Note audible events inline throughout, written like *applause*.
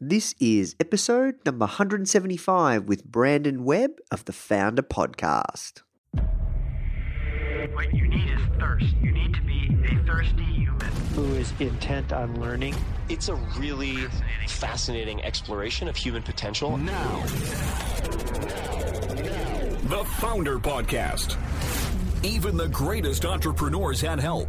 This is episode number 175 with Brandon Webb of the Founder Podcast. What you need is thirst. You need to be a thirsty human. who is intent on learning. It's a really fascinating exploration of human potential. Now, the Founder Podcast. Even the greatest entrepreneurs had help.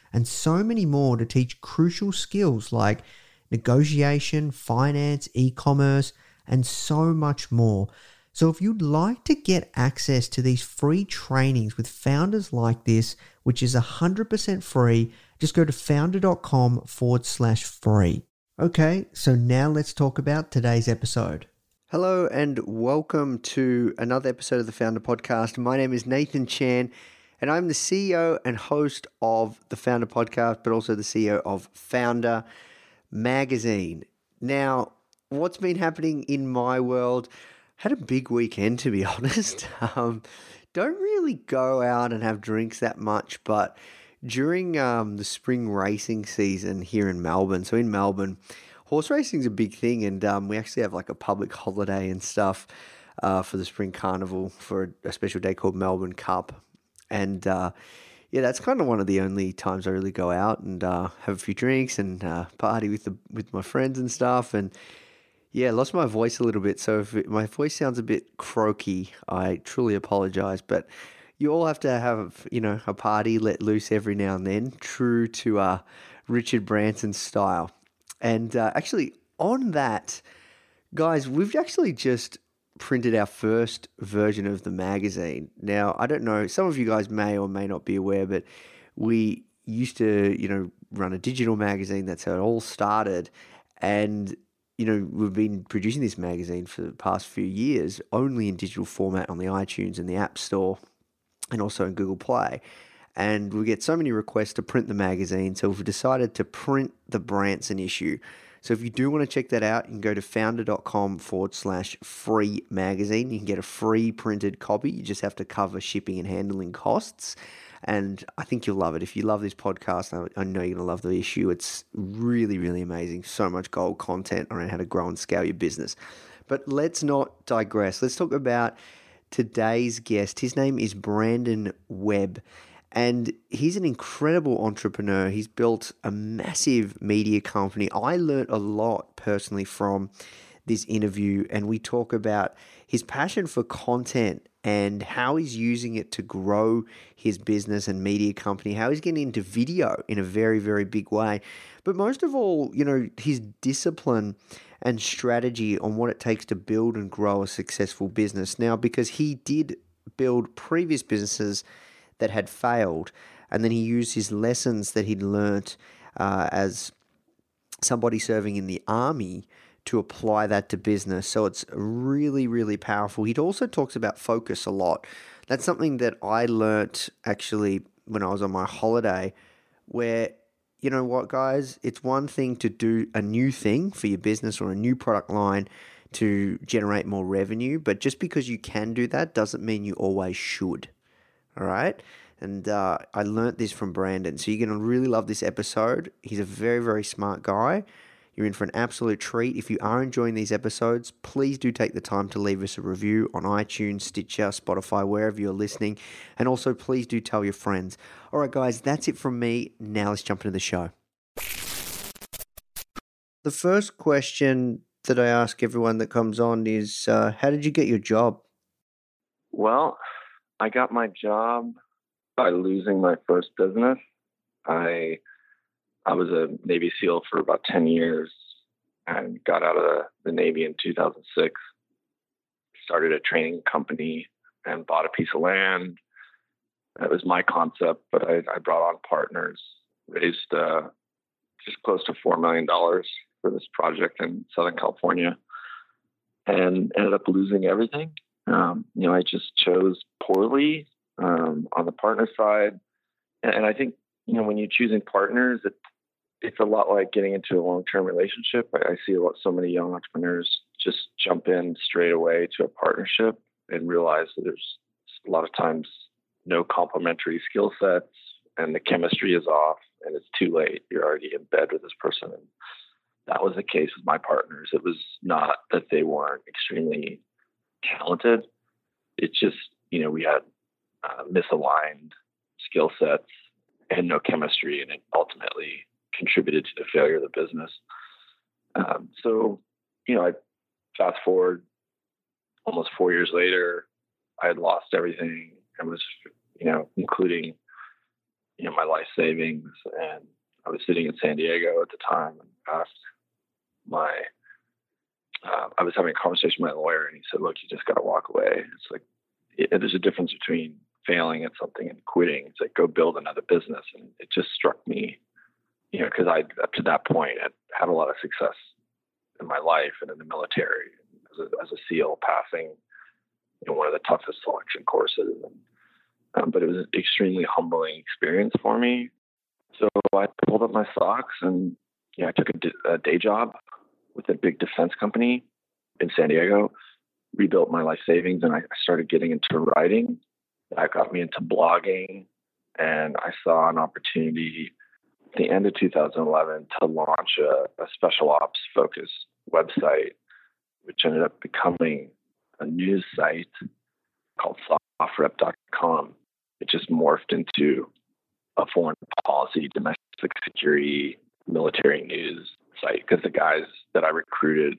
and so many more to teach crucial skills like negotiation, finance, e commerce, and so much more. So, if you'd like to get access to these free trainings with founders like this, which is 100% free, just go to founder.com forward slash free. Okay, so now let's talk about today's episode. Hello, and welcome to another episode of the Founder Podcast. My name is Nathan Chan, and I'm the CEO and host of the Founder Podcast, but also the CEO of Founder Magazine. Now, what's been happening in my world? Had a big weekend, to be *laughs* honest. Um, don't really go out and have drinks that much, but during um, the spring racing season here in Melbourne, so in Melbourne, horse racing is a big thing, and um, we actually have like a public holiday and stuff uh, for the spring carnival for a special day called Melbourne Cup, and uh, yeah, that's kind of one of the only times I really go out and uh, have a few drinks and uh, party with the with my friends and stuff, and yeah, lost my voice a little bit. So if it, my voice sounds a bit croaky, I truly apologize. But you all have to have, you know, a party let loose every now and then, true to uh, Richard Branson's style. And uh, actually, on that, guys, we've actually just printed our first version of the magazine. Now, I don't know, some of you guys may or may not be aware, but we used to, you know, run a digital magazine. That's how it all started. And you know, we've been producing this magazine for the past few years only in digital format on the iTunes and the App Store and also in Google Play. And we get so many requests to print the magazine, so we've decided to print the Branson issue. So if you do want to check that out, you can go to founder.com forward slash free magazine. You can get a free printed copy. You just have to cover shipping and handling costs and I think you'll love it. If you love this podcast, I, know you're going to love the issue. It's really, really amazing. So much gold content around how to grow and scale your business. But let's not digress. Let's talk about today's guest. His name is Brandon Webb. And he's an incredible entrepreneur. He's built a massive media company. I learned a lot personally from this interview, and we talk about his passion for content and how he's using it to grow his business and media company, how he's getting into video in a very, very big way. But most of all, you know, his discipline and strategy on what it takes to build and grow a successful business. Now, because he did build previous businesses that had failed, and then he used his lessons that he'd learnt uh, as somebody serving in the army to apply that to business. So it's really, really powerful. He also talks about focus a lot. That's something that I learnt actually when I was on my holiday, where, you know what, guys, it's one thing to do a new thing for your business or a new product line to generate more revenue. But just because you can do that doesn't mean you always should. All right. And uh, I learnt this from Brandon. So you're going to really love this episode. He's a very, very smart guy. You're in for an absolute treat. If you are enjoying these episodes, please do take the time to leave us a review on iTunes, Stitcher, Spotify, wherever you're listening. And also, please do tell your friends. All right, guys, that's it from me. Now let's jump into the show. The first question that I ask everyone that comes on is uh, How did you get your job? Well, I got my job by losing my first business. I I was a Navy SEAL for about 10 years and got out of the, the Navy in 2006. Started a training company and bought a piece of land. That was my concept, but I, I brought on partners, raised uh, just close to $4 million for this project in Southern California, and ended up losing everything. Um, you know, I just chose poorly um, on the partner side. And, and I think, you know, when you're choosing partners, it, it's a lot like getting into a long-term relationship. I, I see a lot, so many young entrepreneurs just jump in straight away to a partnership and realize that there's a lot of times no complementary skill sets and the chemistry is off and it's too late. You're already in bed with this person. And that was the case with my partners. It was not that they weren't extremely talented. It's just, you know, we had uh, misaligned skill sets and no chemistry, and it ultimately contributed to the failure of the business. Um, so, you know, I fast forward almost four years later, I had lost everything and was, you know, including, you know, my life savings. And I was sitting in San Diego at the time and asked my, uh, I was having a conversation with my lawyer and he said, look, you just got to walk away. It's like, it, there's a difference between failing at something and quitting. It's like, go build another business. And it just struck me you know, because I up to that point had had a lot of success in my life and in the military as a, as a SEAL, passing you know, one of the toughest selection courses. And, um, but it was an extremely humbling experience for me. So I pulled up my socks and yeah, I took a, d- a day job with a big defense company in San Diego, rebuilt my life savings, and I started getting into writing. That got me into blogging, and I saw an opportunity at the end of 2011 to launch a, a special ops focused website, which ended up becoming a news site called SOFREP.com. It just morphed into a foreign policy, domestic security, military news site because the guys that I recruited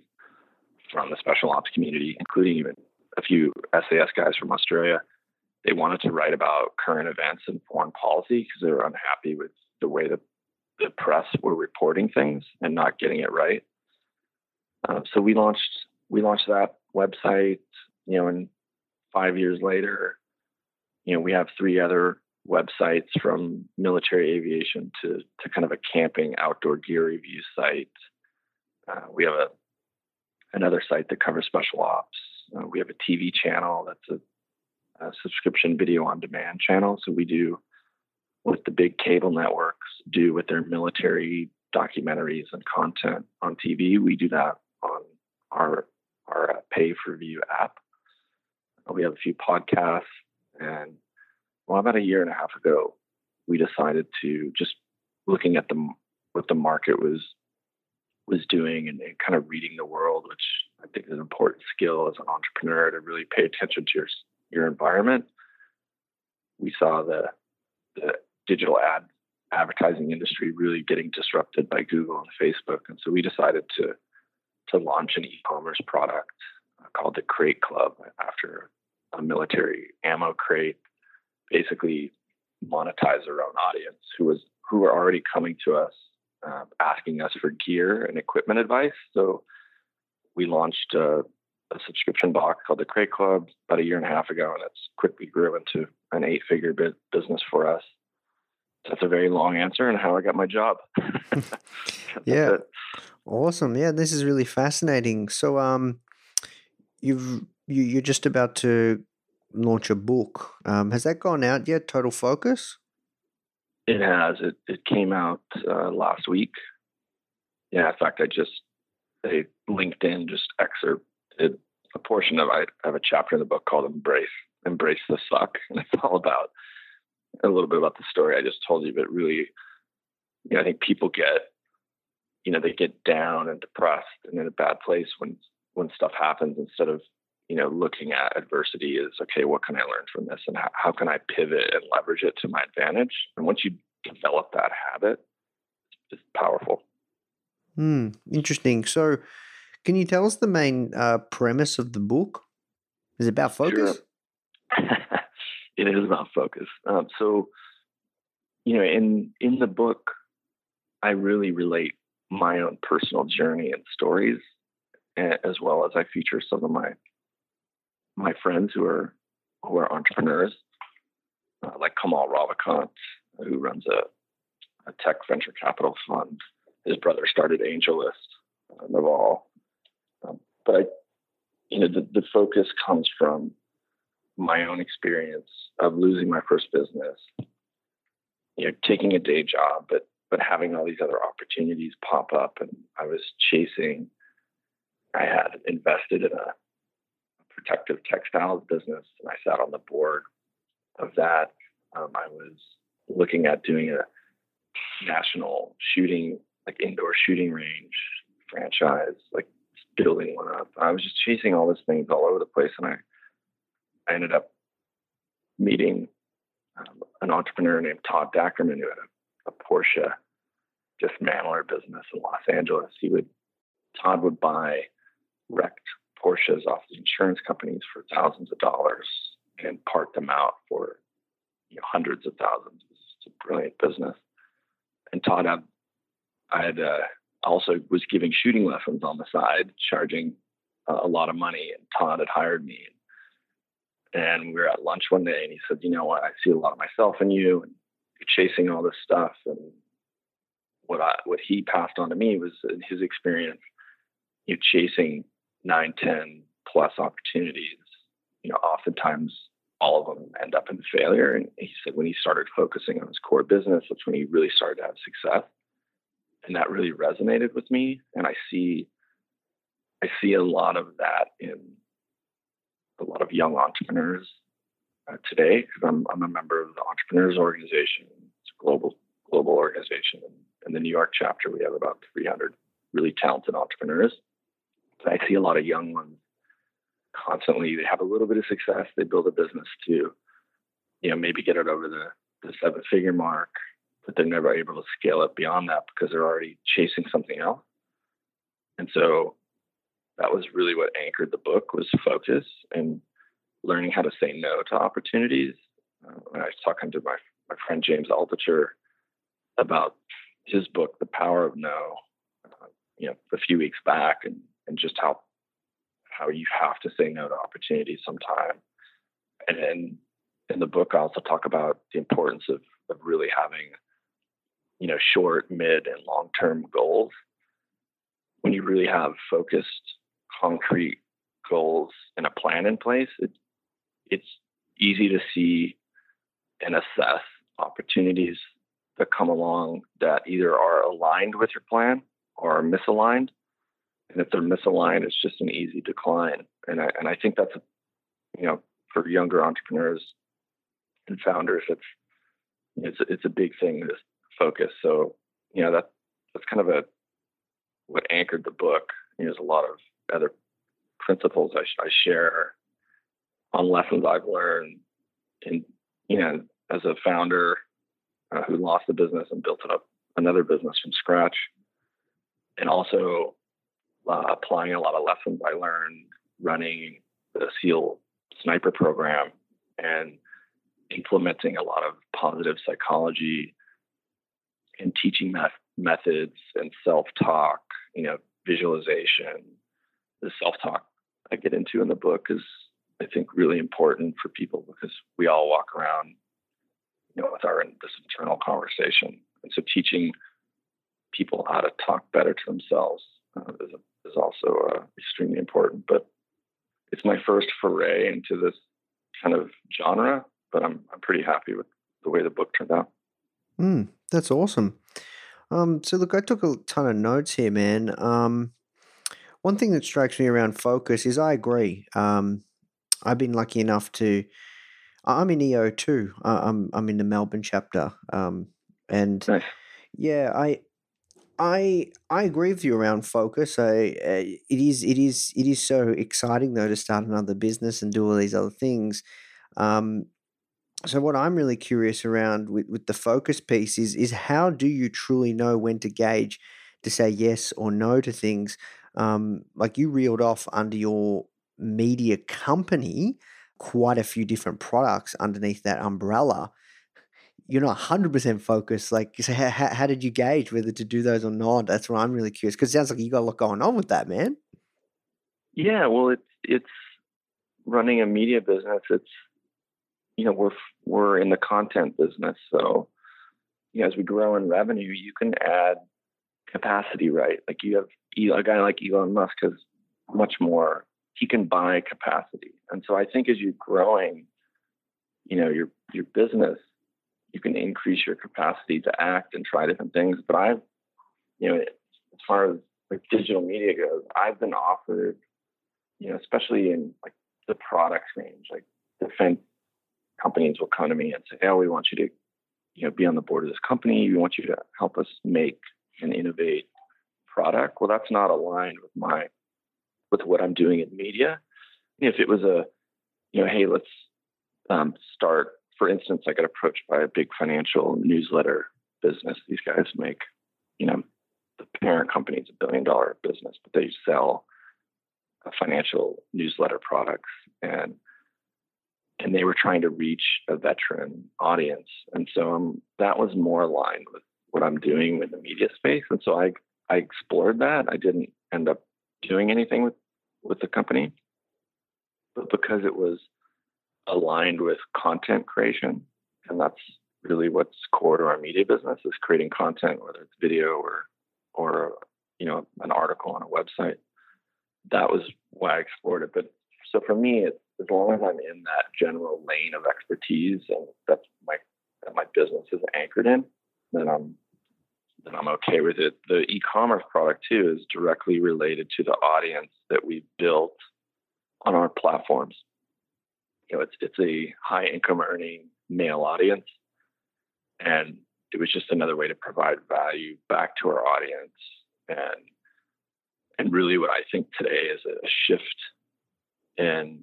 from the special ops community, including even a few SAS guys from Australia, they wanted to write about current events and foreign policy because they were unhappy with the way that the press were reporting things and not getting it right. Uh, so we launched we launched that website, you know, and five years later, you know, we have three other websites from military aviation to to kind of a camping outdoor gear review site. Uh, we have a another site that covers special ops. Uh, we have a TV channel that's a, a subscription video on demand channel. So we do what the big cable networks do with their military documentaries and content on TV. We do that on our our uh, pay for view app. We have a few podcasts, and well, about a year and a half ago, we decided to just looking at the what the market was was doing and, and kind of reading the world, which I think is an important skill as an entrepreneur to really pay attention to your your environment. We saw the the digital ad advertising industry really getting disrupted by Google and Facebook, and so we decided to to launch an e-commerce product uh, called the Crate Club after a military ammo crate, basically monetize our own audience who was who were already coming to us uh, asking us for gear and equipment advice. So we launched a, a, subscription box called the Crate Club about a year and a half ago, and it's quickly grew into an eight-figure bit business for us that's a very long answer and how I got my job. *laughs* yeah. Awesome. Yeah, this is really fascinating. So um you've you, you're just about to launch a book. Um, has that gone out yet? Total Focus? It has. It it came out uh, last week. Yeah, in fact, I just they LinkedIn just excerpt it, a portion of I have a chapter in the book called Embrace Embrace the Suck, *laughs* and it's all about a little bit about the story I just told you, but really, you know, I think people get, you know, they get down and depressed and in a bad place when when stuff happens instead of you know looking at adversity is okay what can i learn from this and how, how can i pivot and leverage it to my advantage and once you develop that habit it's powerful Hmm, interesting. So, can you tell us the main uh, premise of the book? Is it about focus? Sure. *laughs* it is about focus. Um, so, you know, in in the book, I really relate my own personal journey and stories, as well as I feature some of my my friends who are who are entrepreneurs, uh, like Kamal Ravikant, who runs a, a tech venture capital fund his brother started AngelList, uh, Naval. Um, but I, you know, the, the focus comes from my own experience of losing my first business, you know, taking a day job, but but having all these other opportunities pop up, and I was chasing. I had invested in a protective textiles business, and I sat on the board of that. Um, I was looking at doing a national shooting like indoor shooting range franchise, like building one up. I was just chasing all these things all over the place, and I I ended up meeting um, an entrepreneur named Todd Dackerman who had a, a Porsche dismantler business in Los Angeles. He would Todd would buy wrecked Porsches off the insurance companies for thousands of dollars and part them out for you know, hundreds of thousands. It's a brilliant business. And Todd had I had uh, also was giving shooting lessons on the side, charging uh, a lot of money. And Todd had hired me, and we were at lunch one day, and he said, "You know what? I see a lot of myself in you, and you're chasing all this stuff." And what I what he passed on to me was his experience, you know, chasing nine, ten plus opportunities. You know, oftentimes all of them end up in failure. And he said when he started focusing on his core business, that's when he really started to have success and that really resonated with me and i see i see a lot of that in a lot of young entrepreneurs uh, today because I'm, I'm a member of the entrepreneurs organization it's a global global organization in the new york chapter we have about 300 really talented entrepreneurs i see a lot of young ones constantly they have a little bit of success they build a business to you know maybe get it over the, the seven figure mark but they're never able to scale it beyond that because they're already chasing something else. And so that was really what anchored the book was focus and learning how to say no to opportunities. Uh, I was talking to my, my friend James Altucher about his book, The Power of No, uh, you know, a few weeks back and, and just how, how you have to say no to opportunities sometime. And then in the book, I also talk about the importance of, of really having you know short mid and long term goals when you really have focused concrete goals and a plan in place it, it's easy to see and assess opportunities that come along that either are aligned with your plan or are misaligned and if they're misaligned it's just an easy decline and i and i think that's you know for younger entrepreneurs and founders it's it's it's a big thing to focus. So, you know, that that's kind of a what anchored the book. You know, there's a lot of other principles I, I share on lessons I've learned in, you know, as a founder uh, who lost the business and built it up another business from scratch, and also uh, applying a lot of lessons I learned running the SEAL sniper program and implementing a lot of positive psychology and teaching methods and self-talk, you know, visualization. The self-talk I get into in the book is, I think, really important for people because we all walk around, you know, with our this internal conversation, and so teaching people how to talk better to themselves uh, is, is also uh, extremely important. But it's my first foray into this kind of genre, but I'm I'm pretty happy with the way the book turned out. Mm, that's awesome. Um, so look, I took a ton of notes here, man. Um, one thing that strikes me around focus is I agree. Um, I've been lucky enough to. I'm in EO too. I'm I'm in the Melbourne chapter, um, and Nice. yeah, I I I agree with you around focus. I uh, it is it is it is so exciting though to start another business and do all these other things. Um, so what I'm really curious around with, with the focus piece is is how do you truly know when to gauge to say yes or no to things? Um, like you reeled off under your media company quite a few different products underneath that umbrella you're not 100% focused like so how, how, did you gauge whether to do those or not that's what i'm really curious because it sounds like you got a lot going on with that man Yeah, well, it's it's running a media business. It's you know we're we're in the content business, so you know, as we grow in revenue, you can add capacity, right? Like you have a guy like Elon Musk has much more. He can buy capacity, and so I think as you're growing, you know, your your business, you can increase your capacity to act and try different things. But I've, you know, as far as like digital media goes, I've been offered you know, especially in like the products range, like defense companies will come to me and say, "Oh, we want you to, you know, be on the board of this company. We want you to help us make and innovate product." Well, that's not aligned with my with what I'm doing in media. If it was a, you know, hey, let's um, start. For instance, I got approached by a big financial newsletter business. These guys make, you know, the parent company is a billion dollar business, but they sell financial newsletter products and and they were trying to reach a veteran audience. And so um, that was more aligned with what i'm doing with the media space. And so i i explored that. I didn't end up doing anything with with the company. But because it was aligned with content creation and that's really what's core to our media business is creating content whether it's video or or you know an article on a website that was why I explored it. But so for me, it, as long as I'm in that general lane of expertise and that's my that my business is anchored in, then I'm then I'm okay with it. The e-commerce product too is directly related to the audience that we built on our platforms. You know, it's it's a high income earning male audience, and it was just another way to provide value back to our audience and and really what I think today is a shift in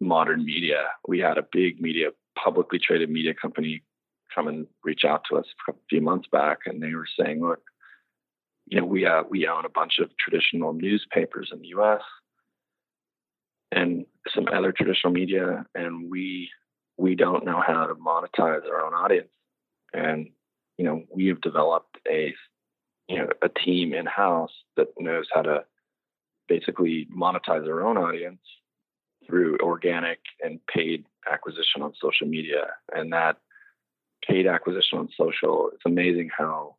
modern media. We had a big media, publicly traded media company come and reach out to us a few months back, and they were saying, "Look, you know, we uh, we own a bunch of traditional newspapers in the U.S. and some other traditional media, and we we don't know how to monetize our own audience, and you know, we have developed a you know a team in house that knows how to basically monetize their own audience through organic and paid acquisition on social media. And that paid acquisition on social it's amazing how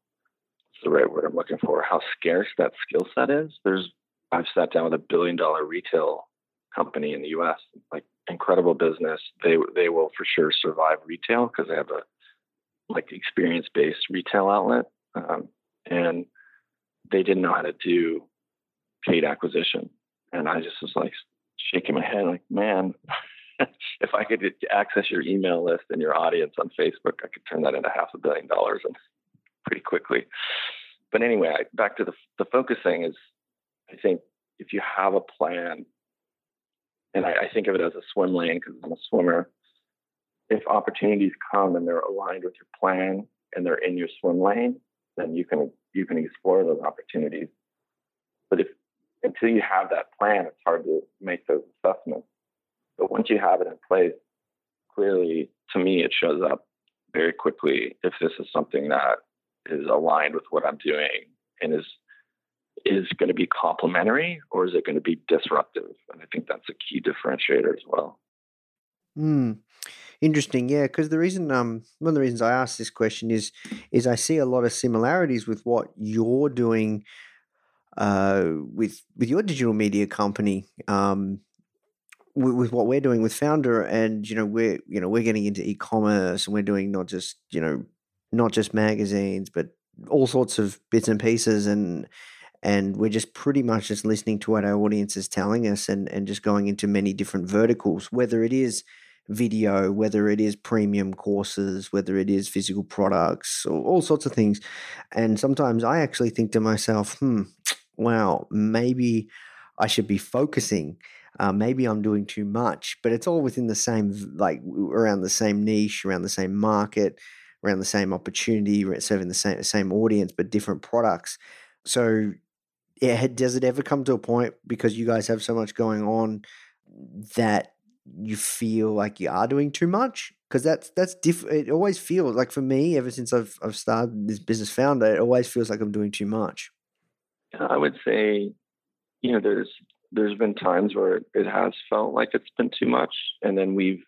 it's the right word i'm looking for how scarce that skill set is. There's i've sat down with a billion dollar retail company in the us like incredible business they they will for sure survive retail because they have a like experience based retail outlet um, and they didn't know how to do paid acquisition. And I just was like shaking my head, like, man, *laughs* if I could access your email list and your audience on Facebook, I could turn that into half a billion dollars and pretty quickly. But anyway, back to the the focus thing is, I think if you have a plan, and I, I think of it as a swim lane because I'm a swimmer. If opportunities come and they're aligned with your plan and they're in your swim lane, then you can you can explore those opportunities. But if until you have that plan, it's hard to make those assessments. But once you have it in place, clearly to me it shows up very quickly if this is something that is aligned with what I'm doing and is is going to be complementary or is it going to be disruptive? And I think that's a key differentiator as well. Hmm. Interesting, yeah. Because the reason, um, one of the reasons I asked this question is, is I see a lot of similarities with what you're doing, uh, with with your digital media company, um, with, with what we're doing with Founder, and you know we're you know we're getting into e-commerce, and we're doing not just you know not just magazines, but all sorts of bits and pieces, and and we're just pretty much just listening to what our audience is telling us and, and just going into many different verticals, whether it is video, whether it is premium courses, whether it is physical products, or all sorts of things. And sometimes I actually think to myself, hmm, wow, maybe I should be focusing. Uh, maybe I'm doing too much, but it's all within the same, like around the same niche, around the same market, around the same opportunity, serving the same same audience, but different products. So, yeah, does it ever come to a point because you guys have so much going on that you feel like you are doing too much? Because that's that's diff- It always feels like for me, ever since I've I've started this business founder, it always feels like I'm doing too much. I would say, you know, there's there's been times where it has felt like it's been too much, and then we've,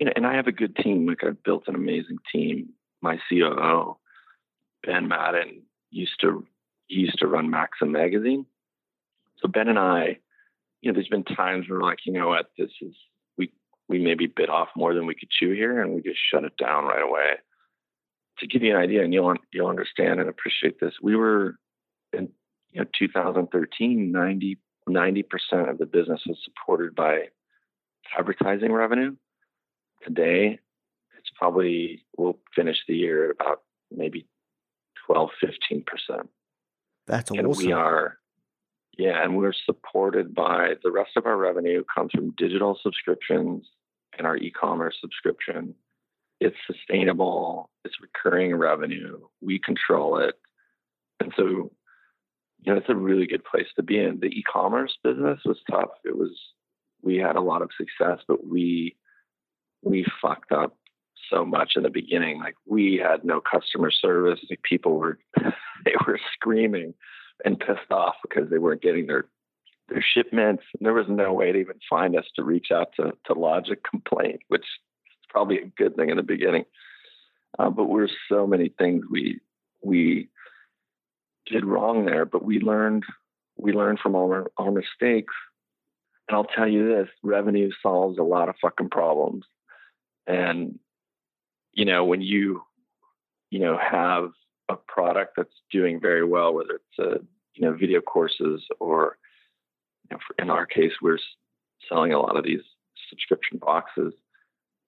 you know, and I have a good team. Like I've built an amazing team. My COO, Ben Madden, used to he used to run Maxim magazine. So Ben and I, you know, there's been times where we're like, you know what, this is we we maybe bit off more than we could chew here, and we just shut it down right away. To give you an idea, and you'll you'll understand and appreciate this, we were in you know 2013, 90 percent of the business was supported by advertising revenue. Today, it's probably we'll finish the year at about maybe 12, 15 percent. That's and awesome. we are yeah and we're supported by the rest of our revenue comes from digital subscriptions and our e-commerce subscription. It's sustainable it's recurring revenue we control it. And so you know it's a really good place to be in. The e-commerce business was tough. It was we had a lot of success but we we fucked up so much in the beginning. Like we had no customer service. Like people were they were screaming and pissed off because they weren't getting their their shipments. There was no way to even find us to reach out to to lodge a complaint, which is probably a good thing in the beginning. Uh, but we're so many things we we did wrong there, but we learned we learned from all our, our mistakes. And I'll tell you this: revenue solves a lot of fucking problems. And you know when you you know have a product that's doing very well, whether it's a you know video courses or you know, in our case, we're selling a lot of these subscription boxes.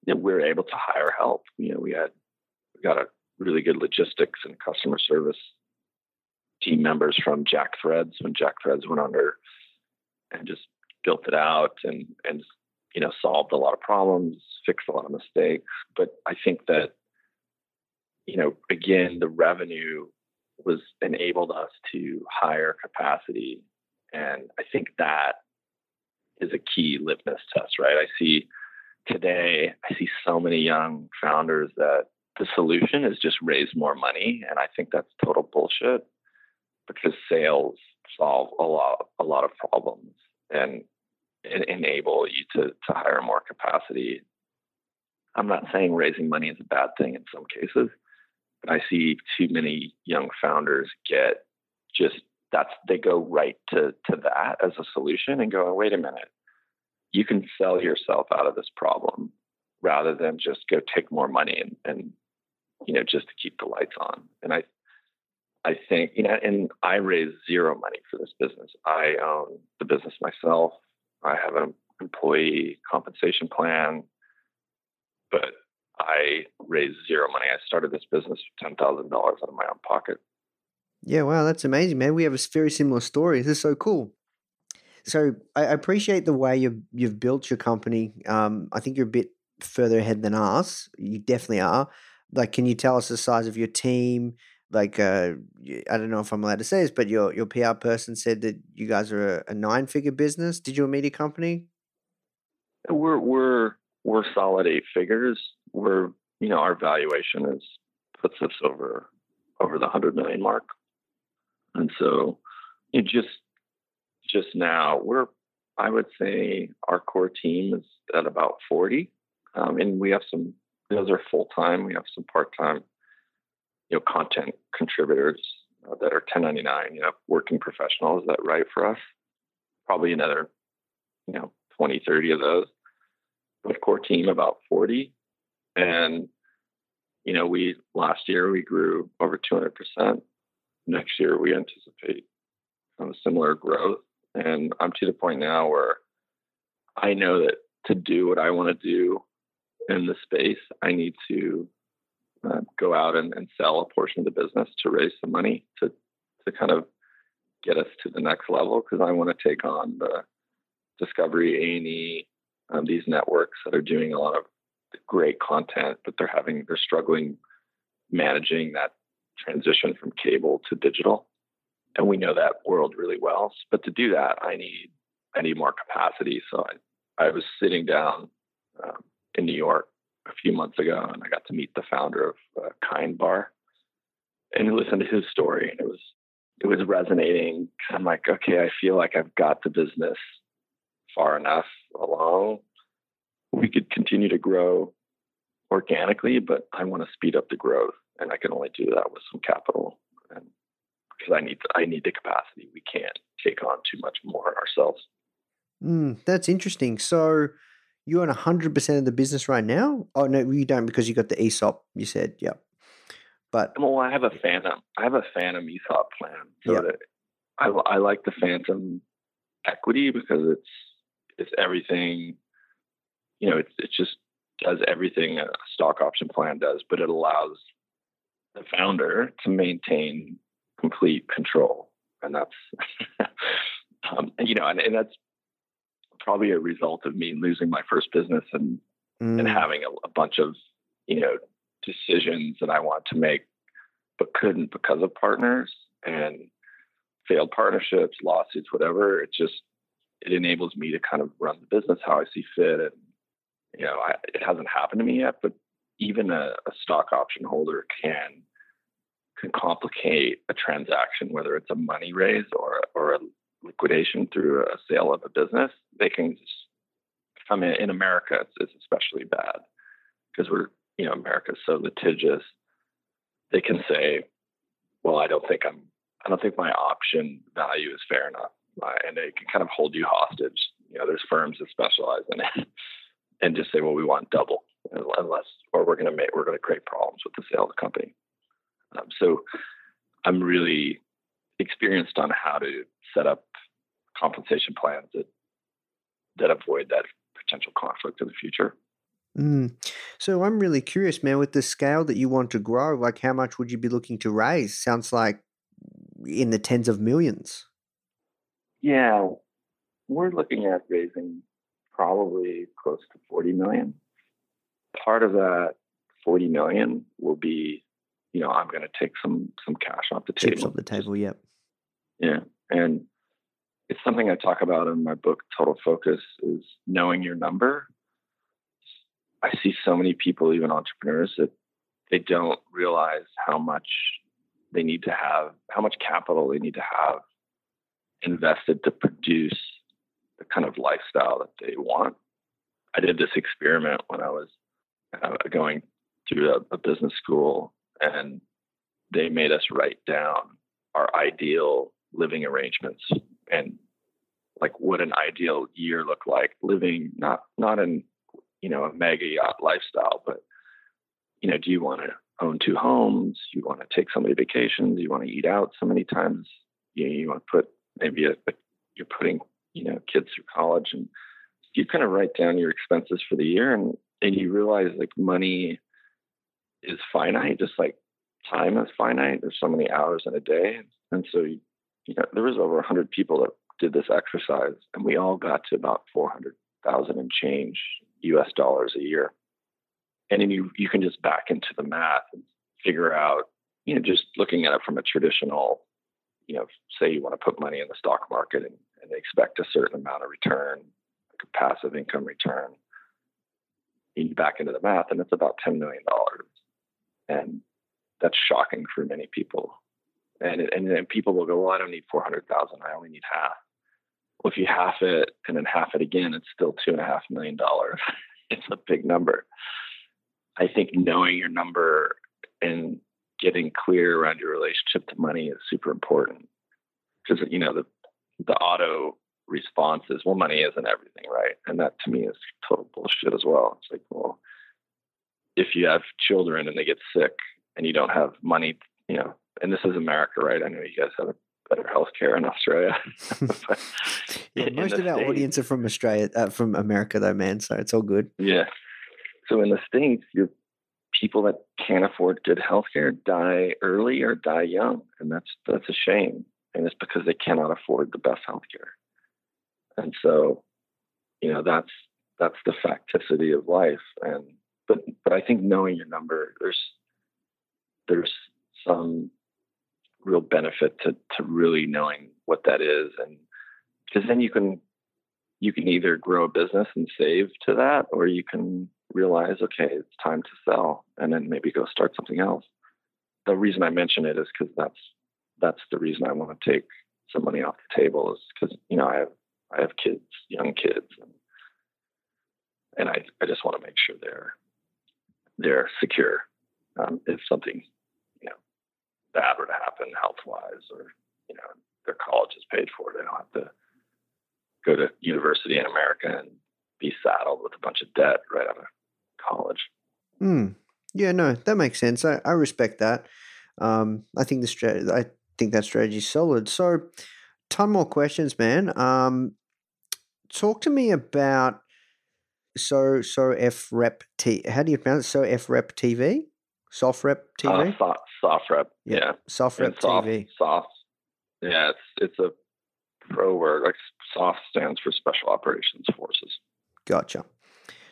You know, we're able to hire help. You know, we had we got a really good logistics and customer service team members from JackThreads when JackThreads went under, and just built it out and and you know solved a lot of problems, fixed a lot of mistakes. But I think that you know, again, the revenue was enabled us to hire capacity. And I think that is a key litmus test, right? I see today, I see so many young founders that the solution is just raise more money. And I think that's total bullshit because sales solve a lot, a lot of problems and, enable you to, to hire more capacity. I'm not saying raising money is a bad thing in some cases, I see too many young founders get just that's they go right to to that as a solution and go, oh, wait a minute, you can sell yourself out of this problem rather than just go take more money and, and you know just to keep the lights on. And I I think you know, and I raised zero money for this business. I own the business myself. I have an employee compensation plan, but I raised zero money. I started this business with ten thousand dollars out of my own pocket. Yeah, wow, that's amazing, man. We have a very similar story. This is so cool. So I appreciate the way you've you've built your company. Um, I think you're a bit further ahead than us. You definitely are. Like, can you tell us the size of your team? Like, uh, I don't know if I'm allowed to say this, but your your PR person said that you guys are a, a nine figure business, digital media company. We're we're we're solid eight figures. We're you know our valuation is puts us over over the hundred million mark, and so it just just now we're I would say our core team is at about forty, um, and we have some those are full time. We have some part time, you know, content contributors uh, that are 1099, you know, working professionals that write for us. Probably another, you know, 20, 30 of those with core team about 40 and you know we last year we grew over 200% next year we anticipate um, similar growth. And I'm to the point now where I know that to do what I want to do in the space, I need to uh, go out and, and sell a portion of the business to raise some money to to kind of get us to the next level because I want to take on the Discovery, A and E, um, these networks that are doing a lot of great content, but they're having they're struggling managing that transition from cable to digital, and we know that world really well. But to do that, I need I need more capacity. So I I was sitting down um, in New York a few months ago, and I got to meet the founder of uh, Kind Bar and listen to his story, and it was it was resonating. I'm like, okay, I feel like I've got the business far enough along. We could continue to grow organically, but I want to speed up the growth, and I can only do that with some capital, and because I need I need the capacity. We can't take on too much more ourselves. Mm, that's interesting. So you own 100% of the business right now? Oh, no, you don't because you got the ESOP, you said. Yep. But well, I have a Phantom. I have a Phantom ESOP plan. So Yep. that I, I like the Phantom equity because it's it's everything. You know, it's it just does everything a stock option plan does, but it allows the founder to maintain complete control, and that's *laughs* um, you know, and, and that's probably a result of me losing my first business and and mm, having a, a bunch of you know decisions that I want to make, but couldn't because of partners and failed partnerships, lawsuits, whatever. It just it enables me to kind of run the business how I see fit, and you know I, it hasn't happened to me yet, but even a, a stock option holder can can complicate a transaction, whether it's a money raise or or a liquidation through a sale of a business. They can just I mean, in America, it's, it's especially bad because we're, you know, America's so litigious. They can say, well, I don't think I'm, I don't think my option value is fair enough. Uh, and they can kind of hold you hostage. You know, there's firms that specialize in it *laughs* and just say, well, we want double unless, or we're going to make, we're going to create problems with the sale of the company. Um, so I'm really experienced on how to set up compensation plans that, that avoid that potential conflict in the future. mm. So I'm really curious, man, with the scale that you want to grow, like how much would you be looking to raise? Sounds like in the tens of millions. Yeah, we're looking at raising probably close to 40 million. Part of that 40 million will be, you know, I'm going to take some some cash off the Chips table. off the table, yep. Yeah, and it's something I talk about in my book Total Focus is knowing your number. I see so many people, even entrepreneurs, that they don't realize how much they need to have, how much capital they need to have invested to produce the kind of lifestyle that they want. I did this experiment when I was uh, going through a, a business school, and they made us write down our ideal living arrangements and like what an ideal year looked like living not not in you know a mega yacht lifestyle but you know do you want to own two homes? You want to take so many vacations? You want to eat out so many times? You, you want to put maybe a, a, you're putting you know kids through college and you kind of write down your expenses for the year and and you realize like money is finite just like time is finite there's so many hours in a day and so you, you know there was over 100 people that did this exercise and we all got to about 400,000 and change US dollars a year. And then you you can just back into the math and figure out you know just looking at it from a traditional you know say you want to put money in the stock market and, and they expect a certain amount of return like a passive income return. You back into the math and it's about 10 million dollars. And that's shocking for many people. And and then people will go well i don't need 400000 i only need half. Well if you half it and then half it again it's still two and a half million dollars. *laughs* It's a big number. I think knowing your number and getting clear around your relationship to money is super important. Because you know the the auto response is well money isn't everything right and that to me is total bullshit as well it's like well if you have children and they get sick and you don't have money you know and this is america right i know you guys have a better healthcare in Australia. But *laughs* *laughs* Yeah, in most of our States- audience are from Australia, uh, from America, though, man. So it's all good. Yeah. So in the states, your people that can't afford good healthcare die early or die young, and that's that's a shame. And it's because they cannot afford the best healthcare. And so, you know, that's that's the facticity of life. And but but I think knowing your number, there's there's some real benefit to to really knowing what that is, and because then you can you can either grow a business and save to that, or you can realize, okay, it's time to sell, and then maybe go start something else. The reason I mention it is because that's that's the reason I want to take some money off the table is because you know I have I have kids, young kids, and and I I just want to make sure they're they're secure um, if something you know bad were to happen health wise or you know their college is paid for, they don't have to go to university in America and be saddled with a bunch of debt right out of college. Hmm. Yeah, no, that makes sense. I, I respect that. Um, I think the strategy, I think that strategy is solid. So, ton more questions, man. Um, talk to me about so so f rep t. How do you pronounce it? So f rep TV, soft rep TV, Uh, soft, soft rep, yeah, soft rep soft, TV. soft. Yeah, it's it's a pro word. Like soft stands for Special Operations Forces. Gotcha.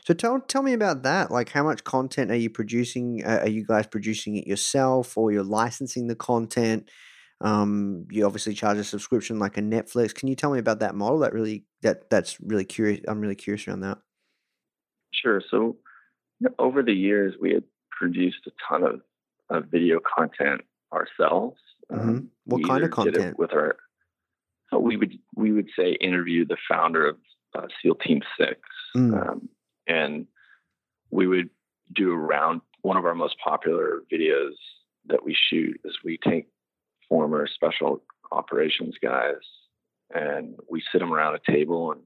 So tell tell me about that. Like, how much content are you producing? Uh, are you guys producing it yourself, or you're licensing the content? Um, you obviously charge a subscription like a Netflix. Can you tell me about that model? That really that that's really curious. I'm really curious around that. Sure. So over the years, we had produced a ton of, of video content ourselves. Mhm. What we kind of either did it content? With our, so we would we would say interview the founder of uh, SEAL Team Six, Mm. um, and we would do around one of our most popular videos that we shoot is we take former special operations guys and we sit them around a table and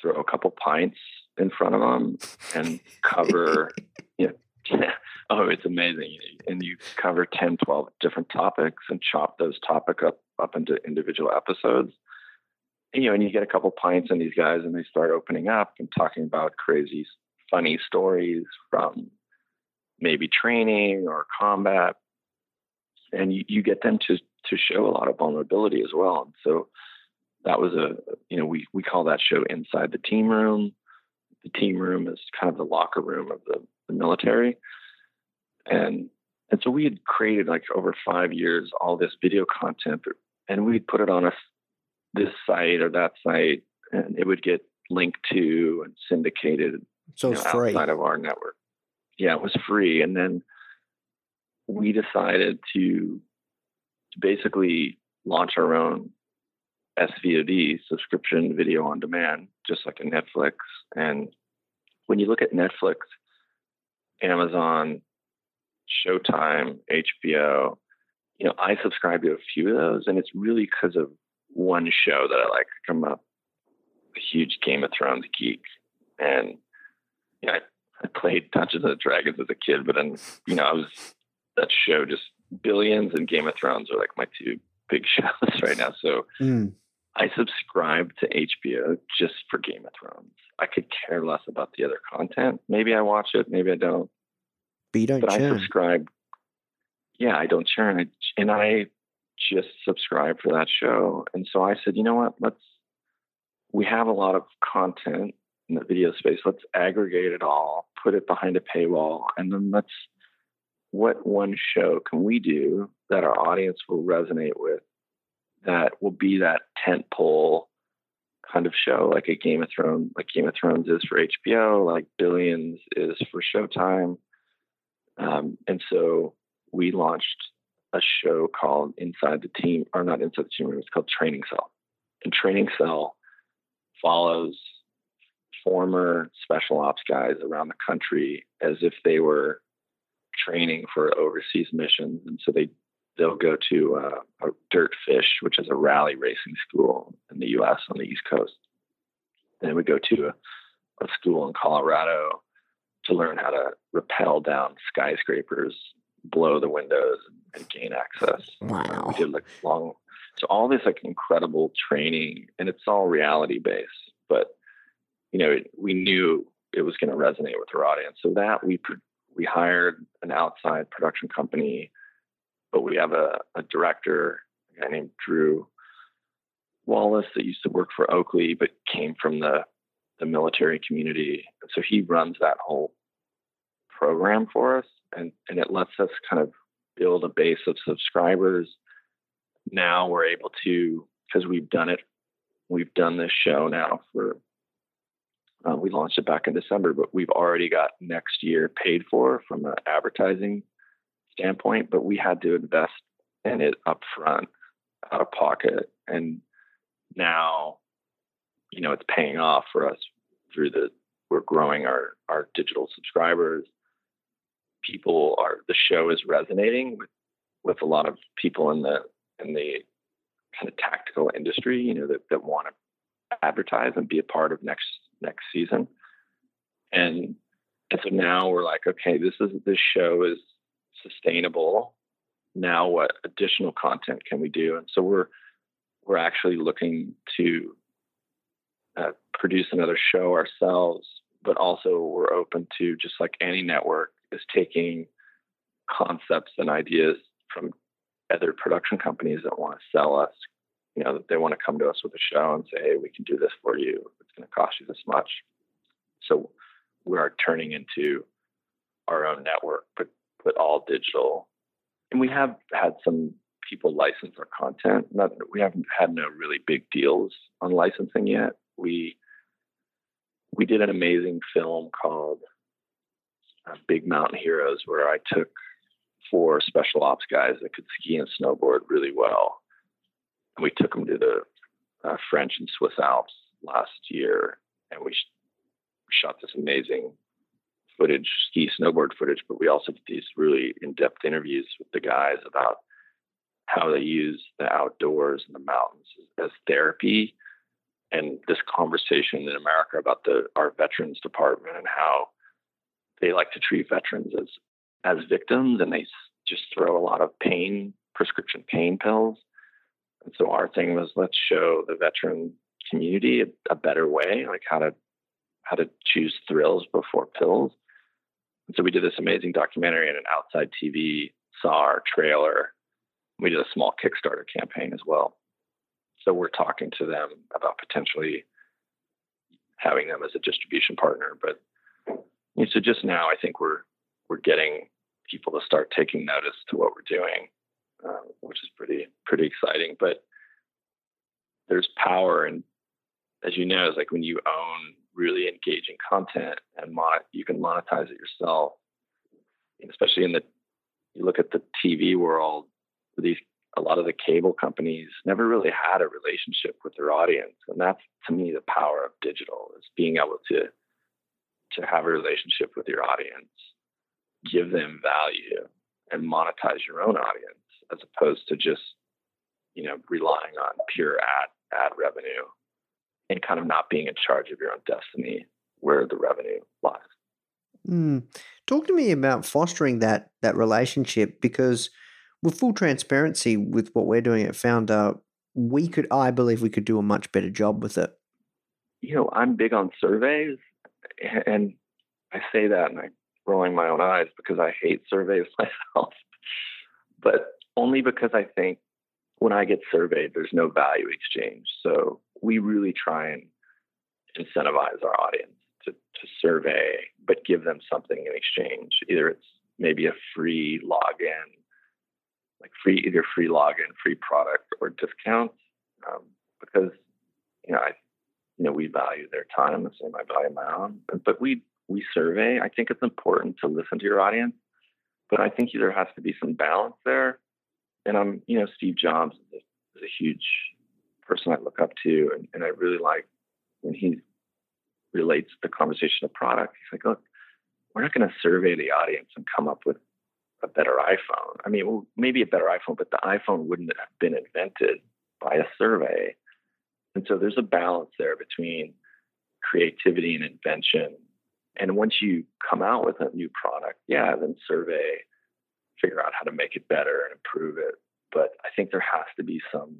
throw a couple pints in front of them and *laughs* cover you know, *laughs* oh it's amazing. And you cover 10 12 different topics and chop those topic up up into individual episodes. And, you know and you get a couple pints in these guys and they start opening up and talking about crazy funny stories from maybe training or combat and you, you get them to to show a lot of vulnerability as well and so that was a you know we we call that show inside the team room the team room is kind of the locker room of the, the military and and so we had created like over five years all this video content and we'd put it on a this site or that site and it would get linked to and syndicated So you know, free. outside of our network. Yeah, it was free, and then we decided to, to basically launch our own SVOD subscription video on demand, just like a Netflix. And when you look at Netflix, Amazon, Showtime, HBO, you know, I subscribe to a few of those, and it's really because of one show that I like. I'm a, a huge Game of Thrones geek, and you know, I, I played Dungeons and Dragons as a kid, but then you know, I was that show just Billions and Game of Thrones are like my two big *laughs* shows right now. So Mm. I subscribe to HBO just for Game of Thrones. I could care less about the other content. Maybe I watch it, maybe I don't. But you don't But I subscribe. Yeah, I don't churn. I, and I just subscribe for that show. And so I said, you know what? Let's. We have a lot of content in the video space. Let's aggregate it all, put it behind a paywall, and then let's. What one show can we do that our audience will resonate with? That will be that tent pole kind of show, like a Game of Thrones, like Game of Thrones is for HBO, like Billions is for Showtime. Um, and so we launched a show called Inside the Team, or not Inside the Team Room, it's called Training Cell. And Training Cell follows former special ops guys around the country as if they were training for overseas missions. And so they they'll go to uh, a Dirt Fish, which is a rally racing school in the U.S. on the East Coast. Then we go to a, a school in Colorado to learn how to rappel down skyscrapers blow the windows and gain access. Wow. We did like long, so all this like incredible training, and it's all reality based. But you know, we knew it was going to resonate with our audience. So that we we hired an outside production company, but we have a, a director, a guy named Drew Wallace that used to work for Oakley, but came from the the military community. So he runs that whole program for us, and and it lets us kind of build a base of subscribers. Now we're able to because we've done it. We've done this show now for. Uh, we launched it back in December, but we've already got next year paid for from an advertising standpoint. But we had to invest in it up front, out of pocket, and now, you know, it's paying off for us through the we're growing our our digital subscribers. People are the show is resonating with with a lot of people in the in the kind of tactical industry, you know, that, that want to advertise and be a part of next next season. And and so now we're like, okay, this is this show is sustainable. Now what additional content can we do? And so we're we're actually looking to uh, produce another show ourselves, but also we're open to just like any network is taking concepts and ideas from other production companies that want to sell us. You know, that they want to come to us with a show and say, "Hey, we can do this for you. It's going to cost you this much." So we are turning into our own network, but but all digital. And we have had some people license our content. Not, we haven't had no really big deals on licensing yet. We we did an amazing film called uh, Big Mountain Heroes, where I took four special ops guys that could ski and snowboard really well, and we took them to the uh, French and Swiss Alps last year, and we sh- shot this amazing footage, ski snowboard footage. But we also did these really in-depth interviews with the guys about how they use the outdoors and the mountains as therapy and this conversation in America about the our veterans department and how they like to treat veterans as as victims and they just throw a lot of pain prescription pain pills and so our thing was let's show the veteran community a, a better way like how to how to choose thrills before pills and so we did this amazing documentary and an outside tv saw our trailer we did a small Kickstarter campaign as well. So we're talking to them about potentially having them as a distribution partner. But so just now, I think we're we're getting people to start taking notice to what we're doing, uh, which is pretty pretty exciting. But there's power, and as you know, it's like when you own really engaging content and mon- you can monetize it yourself. Especially in the you look at the TV world, these a lot of the cable companies never really had a relationship with their audience and that's to me the power of digital is being able to to have a relationship with your audience give them value and monetize your own audience as opposed to just you know relying on pure ad ad revenue and kind of not being in charge of your own destiny where the revenue lies mm. talk to me about fostering that that relationship because with full transparency with what we're doing at Founder, we could, I believe, we could do a much better job with it. You know, I'm big on surveys, and I say that and I'm rolling my own eyes because I hate surveys *laughs* myself, but only because I think when I get surveyed, there's no value exchange. So we really try and incentivize our audience to, to survey, but give them something in exchange. Either it's maybe a free login like free either free login, free product, or discounts um, because you know I you know we value their time the same I value my own. But, but we we survey. I think it's important to listen to your audience, but I think there has to be some balance there. And I'm you know Steve Jobs is a, huge person I look up to, and, and I really like when he relates the conversation to product. He's like, look, we're not going to survey the audience and come up with a better iPhone. I mean, well, maybe a better iPhone, but the iPhone wouldn't have been invented by a survey. And so there's a balance there between creativity and invention. And once you come out with a new product, yeah, then survey figure out how to make it better and improve it. But I think there has to be some,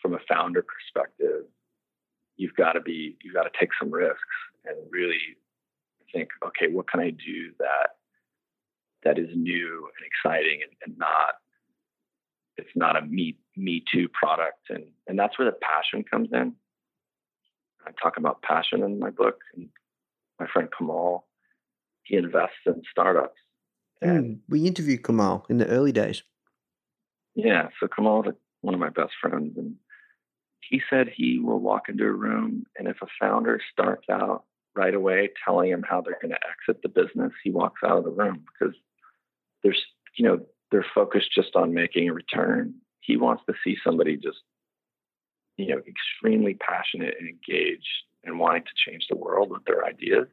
from a founder perspective, you've got to be, you've got to take some risks and really think, okay, what can I do that that is new and exciting and, and not it's not a me me too product and and that's where the passion comes in. I talk about passion in my book and my friend Kamal, he invests in startups. And Mm, we interviewed Kamal in the early days. yeah, so Kamal's like one of my best friends and he said he will walk into a room and if a founder starts out right away telling him how they're going to exit the business, he walks out of the room because there's, you know, they're focused just on making a return. He wants to see somebody just, you know, extremely passionate and engaged and wanting to change the world with their ideas.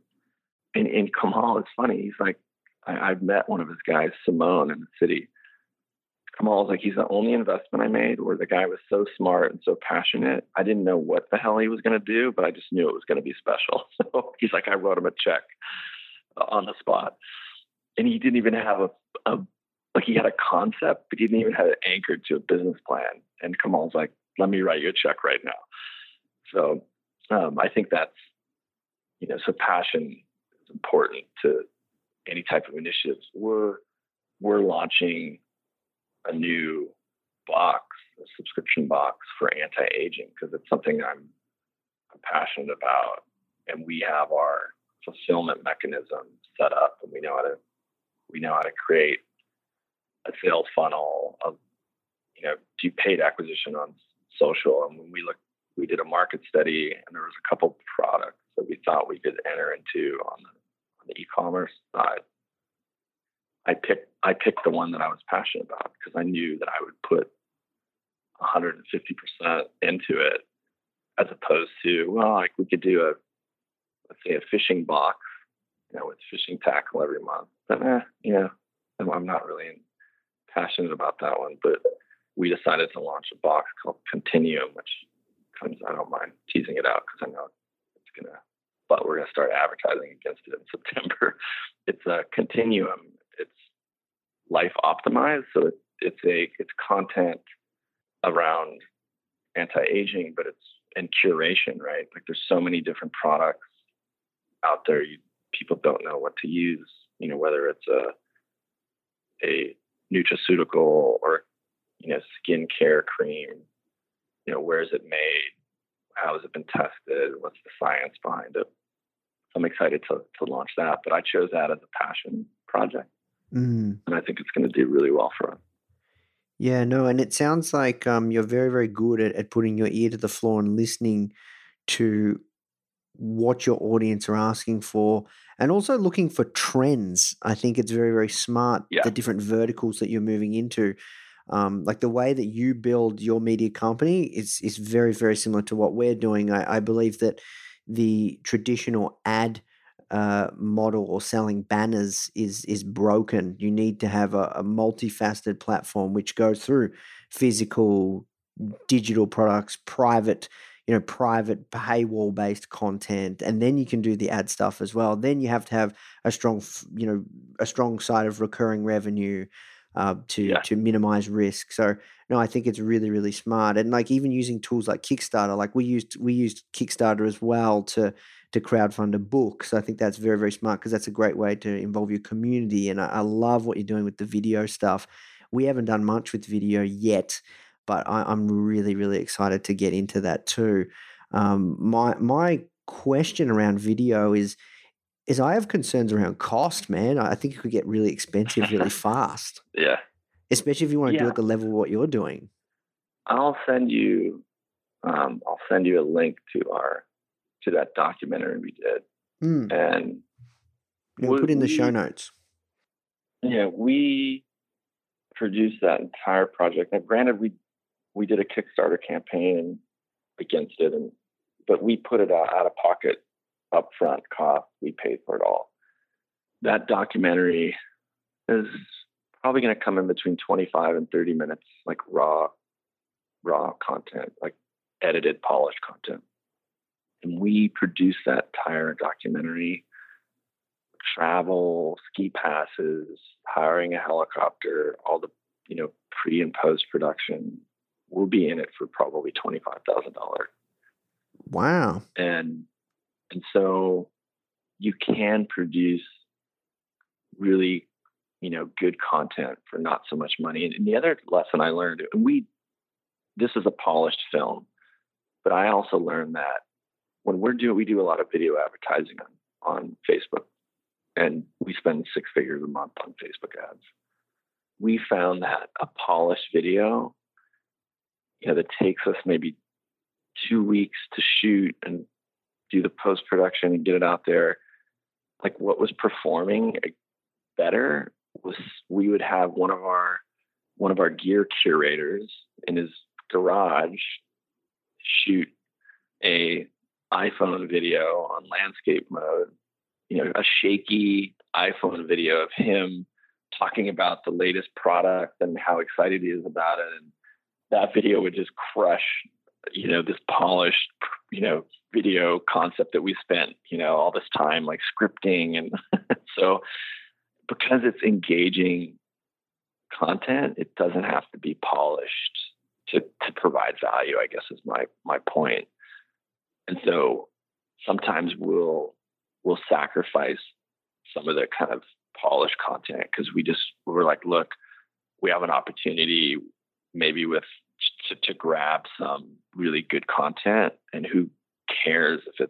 And, and Kamal is funny. He's like, I, I've met one of his guys, Simone, in the city. Kamal's like, he's the only investment I made where the guy was so smart and so passionate. I didn't know what the hell he was going to do, but I just knew it was going to be special. *laughs* So he's like, I wrote him a check on the spot. And he didn't even have a, a like he had a concept, but he didn't even have it anchored to a business plan. And Kamal's like, let me write you a check right now. So um, I think that's, you know, so passion is important to any type of initiatives. We're, we're launching a new box, a subscription box for anti-aging because it's something I'm, I'm passionate about, and we have our fulfillment mechanism set up, and we know how to we know how to create a sales funnel of you know do paid acquisition on social, and when we look, we did a market study, and there was a couple products that we thought we could enter into on the the e-commerce side. I picked I picked the one that I was passionate about because I knew that I would put 150% into it as opposed to well like we could do a let's say a fishing box you know with fishing tackle every month but eh, you know I'm- not really passionate about that one but we decided to launch a box called Continuum which comes I don't mind teasing it out because I know it's gonna but we're gonna start advertising against it in *laughs* September. It's a continuum. It's life optimized so it, it's a it's content around anti-aging but it's and curation right? Like there's so many different products out there. You, people don't know what to use you know whether it's a a nutraceutical or you know skincare cream. You know where is it made? How has it been tested? What's the science behind it i'm excited to, to launch that but i chose that as a passion project Mm. and i think it's going to do really well for us Yeah, no, and it sounds like um, you're very, very good at, at putting your ear to the floor and listening to what your audience are asking for and also looking for trends. I think it's very, very smart, Yeah. the different verticals that you're moving into. Um, like the way that you build your media company is, is very, very similar to what we're doing. I, I believe that the traditional ad uh, model or selling banners is is broken. You need to have a, a multifaceted platform which goes through physical, digital products, private, you know, private paywall based content, and then you can do the ad stuff as well. Then you have to have a strong, you know, a strong side of recurring revenue uh, to Yeah. to minimize risk. So no, I think it's really really smart, and like even using tools like Kickstarter, like we used we used Kickstarter as well to to crowdfund a book. So I think that's very, very smart because that's a great way to involve your community. And I, I love what you're doing with the video stuff. We haven't done much with video yet, but I, I'm really, really excited to get into that too. Um, my my question around video is is I have concerns around cost, man. I think it could get really expensive really *laughs* fast, yeah especially if you want to do Yeah. it at the level of what you're doing. I'll send you um, I'll send you a link to our to that documentary we did. Mm. And We'll we- put in the show notes. yeah, we produced that entire project. Now granted we we did a Kickstarter campaign against it and but we put it out, out of pocket upfront cost. We paid for it all. That documentary is probably going to come in between 25 and 30 minutes, like raw, raw content, like edited, polished content. And we produced that entire documentary travel, ski passes, hiring a helicopter, all the you know pre and post production. We'll be in it for probably twenty five thousand dollars. Wow. And and so you can produce really you know good content for not so much money. And, and the other lesson I learned, and we this is a polished film, but I also learned that when we're doing we do a lot of video advertising on, on Facebook and we spend six figures a month on Facebook ads. We found that a polished video, you know, that takes us maybe two weeks to shoot and do the post production and get it out there. Like what was performing better was we would have one of our one of our gear curators in his garage shoot a iPhone video on landscape mode you know, a shaky iPhone video of him talking about the latest product and how excited he is about it. And that video would just crush, you know, this polished, you know, video concept that we spent, you know, all this time like scripting. And *laughs* so because it's engaging content, it doesn't have to be polished to, to provide value, I guess is my, my point. And so sometimes we'll we'll sacrifice some of the kind of polished content because we just we're like, look, we have an opportunity maybe with to, to grab some really good content, and who cares if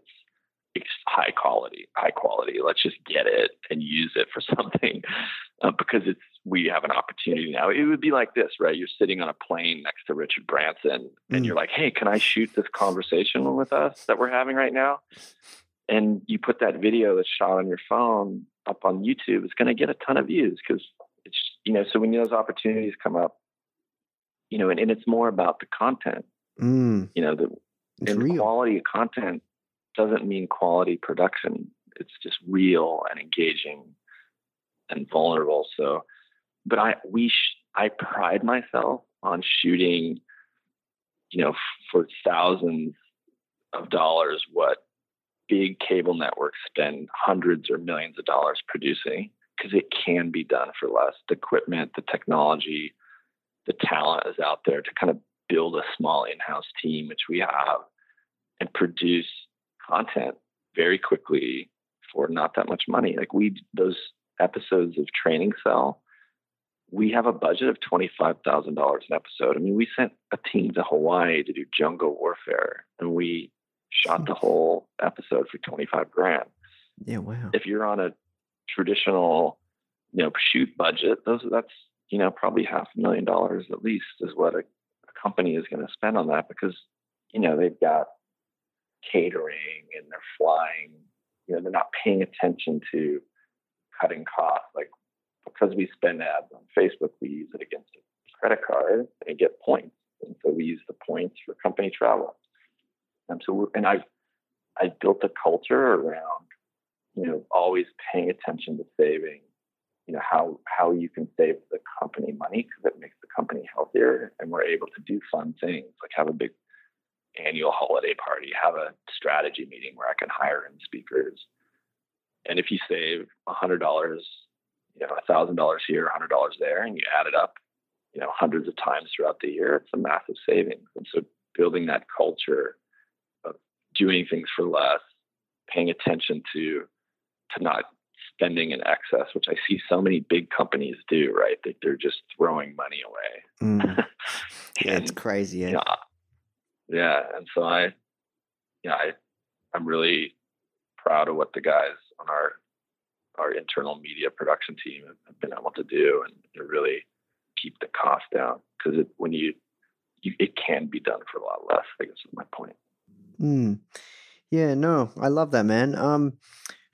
it's high quality, high quality. Let's just get it and use it for *laughs* something uh, because it's we have an opportunity now. It would be like this, right? You're sitting on a plane next to Richard Branson, and mm. you're like, "Hey, can I shoot this conversation with us that we're having right now?" and you put that video that's shot on your phone up on YouTube, it's going to get a ton of views because it's, you know, so when those opportunities come up, you know, and, and it's more about the content, mm. you know, the and real. quality of content doesn't mean quality production. It's just real and engaging and vulnerable. So, but I, we, sh- I pride myself on shooting, you know, for thousands of dollars what big cable networks spend hundreds or millions of dollars producing because it can be done for less. The equipment, the technology, the talent is out there to kind of build a small in-house team, which we have, and produce content very quickly for not that much money. Like we those episodes of Training Cell, we have a budget of twenty five thousand dollars an episode. I mean, we sent a team to Hawaii to do jungle warfare, and we shot the hmm. whole episode for 25 grand. Yeah, wow. If you're on a traditional, you know, shoot budget, those that's, you know, probably half a million dollars at least is what a, a company is going to spend on that because, you know, they've got catering and they're flying, you know, they're not paying attention to cutting costs. Like because we spend ads on Facebook, we use it against a credit card and get points. And so we use the points for company travel. And so, and I've I built a culture around, you know, always paying attention to saving. You know how how you can save the company money because it makes the company healthier, and we're able to do fun things like have a big annual holiday party, have a strategy meeting where I can hire in speakers. And if you save a hundred dollars, you know, a thousand dollars here, a hundred dollars there, and you add it up, you know, hundreds of times throughout the year, it's a massive savings. And so building that culture of doing things for less, paying attention to to not spending in excess, which I see so many big companies do, right? That they're just throwing money away. Mm. *laughs* yeah, it's crazy. Yeah. You know, yeah. And so I, yeah, I, I'm really proud of what the guys on our, our internal media production team have been able to do and to really keep the cost down. Cause it, when you, you, it can be done for a lot less, I guess is my point. Mm. Yeah, no, I love that, man. Um,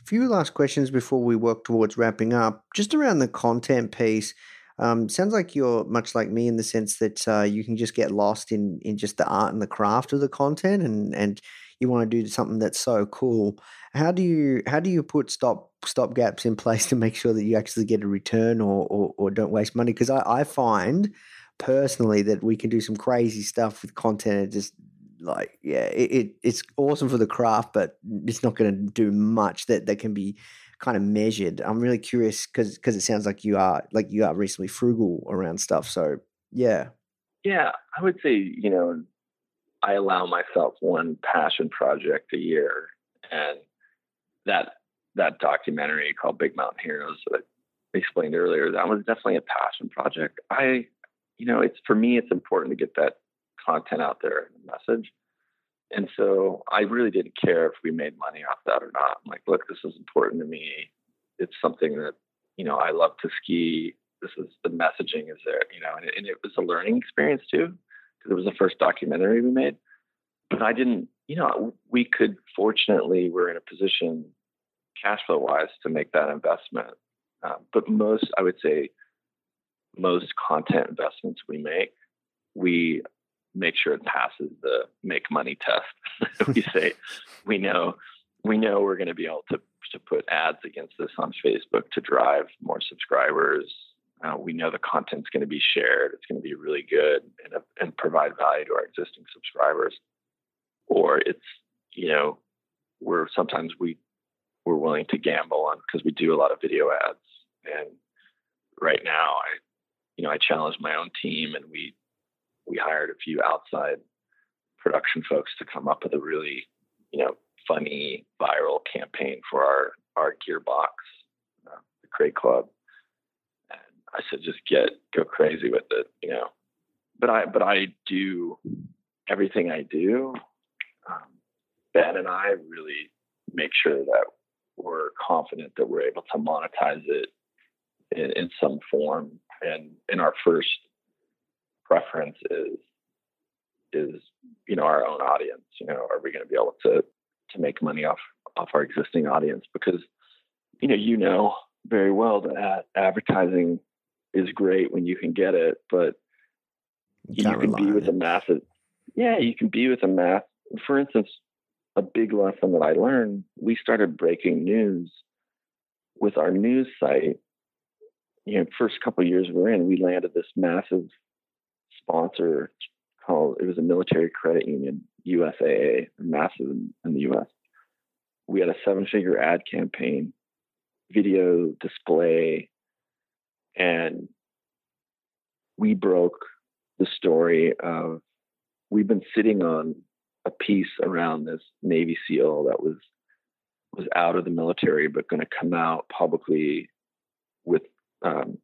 few last questions before we work towards wrapping up. Just around the content piece. Um, sounds like you're much like me in the sense that uh, you can just get lost in in just the art and the craft of the content, and and you want to do something that's so cool. How do you how do you put stop stop gaps in place *laughs* to make sure that you actually get a return or or, or don't waste money? Because I, I find personally that we can do some crazy stuff with content and just like yeah it, it, it's awesome for the craft but it's not going to do much that that can be kind of measured? I'm really curious because because it sounds like you are like you are reasonably frugal around stuff. So yeah, yeah, I would say you know I allow myself one passion project a year, and that that documentary called Big Mountain Heroes that I explained earlier, that was definitely a passion project. I, you know, it's for me, it's important to get that content out there, and message. And so I really didn't care if we made money off that or not. I'm like, look, this is important to me. It's something that, you know, I love to ski. This is the messaging is there, you know, and it, and it was a learning experience too, because it was the first documentary we made. But I didn't, you know, we could fortunately, we're in a position cash flow wise to make that investment. Um, but most, I would say, most content investments we make, we make sure it passes the make money test. *laughs* we *laughs* say we know we know we're going to be able to to put ads against this on Facebook to drive more subscribers. Uh, we know the content's going to be shared. It's going to be really good and, and provide value to our existing subscribers. Or it's you know we're sometimes we we're willing to gamble on because we do a lot of video ads. And right now, I, you know, I challenge my own team, and we we hired a few outside production folks to come up with a really, you know, funny viral campaign for our our gearbox, uh, the Crate Club. And I said, just get go crazy with it, you know. But I but I do everything I do. Um, ben and I really make sure that we're confident that we're able to monetize it in, in some form. And in our first preference is is you know our own audience. You know, are we going to be able to to make money off off our existing audience? Because you know you know very well that advertising is great when you can get it, but you, you can be with a massive. Yeah, you can be with a mass. For instance, a big lesson that I learned, we started breaking news with our news site. You know, first couple years we're in, we landed this massive sponsor called it was a military credit union, USAA, massive in, the US. We had a seven figure ad campaign, video display, and we broke the story of we've been sitting on a piece around this Navy SEAL that was was out of the military but going to come out publicly with um,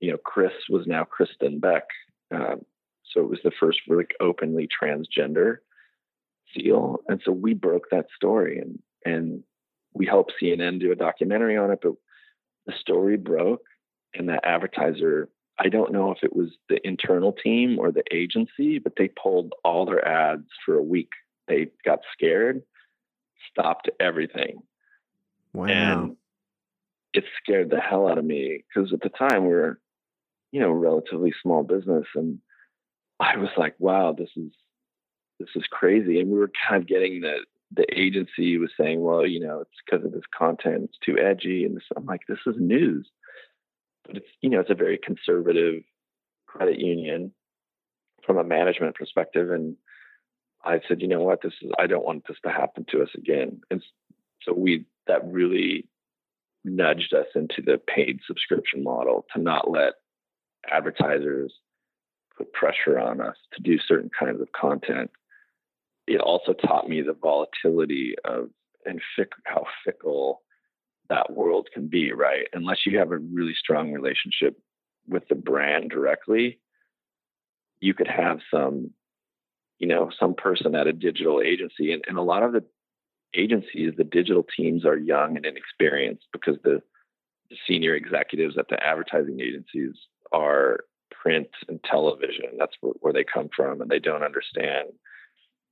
you know Chris was now Kristin Beck, uh, so it was the first really openly transgender SEAL, and so we broke that story and and we helped CNN do a documentary on it, but the story broke and that advertiser I don't know if it was the internal team or the agency, but they pulled all their ads for a week they got scared, stopped everything. Wow. And it scared the hell out of me because at the time we were, you know, relatively small business. And I was like, wow, this is, this is crazy. And we were kind of getting that the agency was saying, well, you know, it's because of this content, it's too edgy. And this, I'm like, this is news. But it's, you know, it's a very conservative credit union from a management perspective. And I said, you know what, this is I don't want this to happen to us again. And so we that really nudged us into the paid subscription model to not let advertisers put pressure on us to do certain kinds of content. It also taught me the volatility of and fick, how fickle that world can be, right? Unless you have a really strong relationship with the brand directly, you could have some you know some person at a digital agency and, and a lot of the agencies the digital teams are young and inexperienced because the, the senior executives at the advertising agencies are print and television that's where, where they come from and they don't understand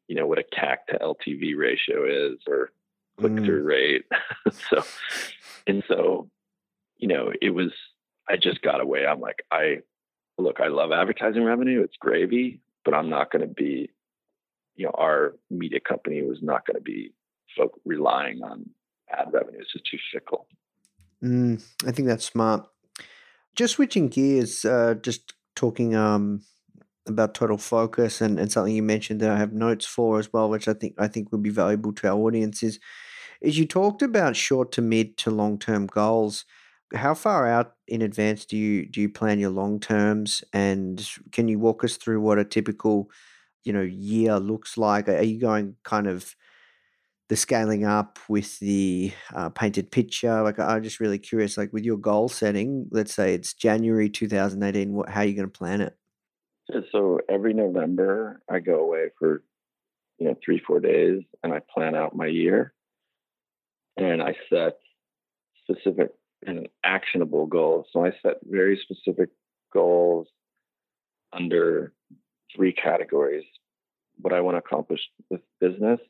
you know what a CAC to LTV ratio is or click through mm. rate *laughs* so and so you know it was I just got away I'm like I look I love advertising revenue it's gravy but I'm not going to be, you know, our media company was not going to be folk relying on ad revenue. It's just too fickle. Mm, I think that's smart. Just switching gears, uh, just talking um, about total focus and, and something you mentioned that I have notes for as well, which I think I think would be valuable to our audience is As you talked about short to mid to long term goals, how far out in advance do you do you plan your long terms? And can you walk us through what a typical, you know, year looks like? Are you going kind of the scaling up with the uh, painted picture? Like, I'm just really curious. Like, with your goal setting, let's say it's January 2018. What, how are you going to plan it? So every November, I go away for you know three four days, and I plan out my year, and I set specific and actionable goals. So I set very specific goals under three categories: what I want to accomplish with business,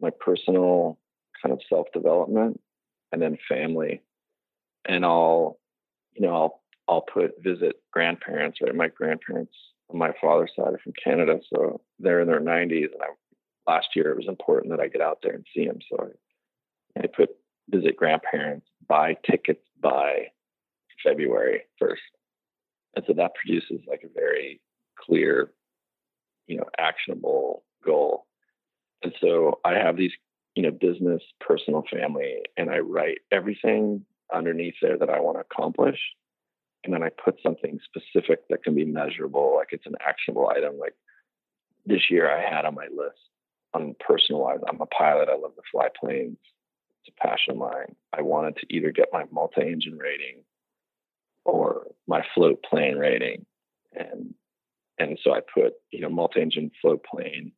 my personal kind of self development, and then family. And I'll, you know, I'll I'll put visit grandparents. Right, my grandparents on my father's side are from Canada, so they're in their 90s. And I, last year it was important that I get out there and see them, so I, I put visit grandparents, buy tickets by February 1st, and so that produces like a very clear, you know, actionable goal. And so I have these, you know, business, personal, family, and I write everything underneath there that I want to accomplish and then I put something specific that can be measurable, like it's an actionable item. Like this year, I had on my list on personal. I'm a pilot. I love to fly planes. It's a passion of mine. I wanted to either get my multi-engine rating or my float plane rating, and and so I put you know multi-engine float plane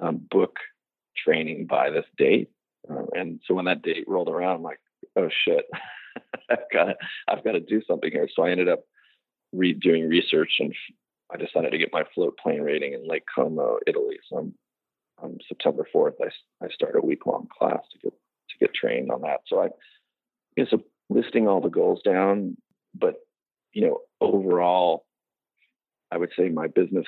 um, book training by this date. Um, and so when that date rolled around, I'm like, oh shit. *laughs* I've got to, I've got to do something here. So I ended up re- doing research and I decided to get my float plane rating in Lake Como, Italy. So I'm, on September 4th, I, I start a week long class to get, to get trained on that. So I, you know, so listing all the goals down, but, you know, overall, I would say my business,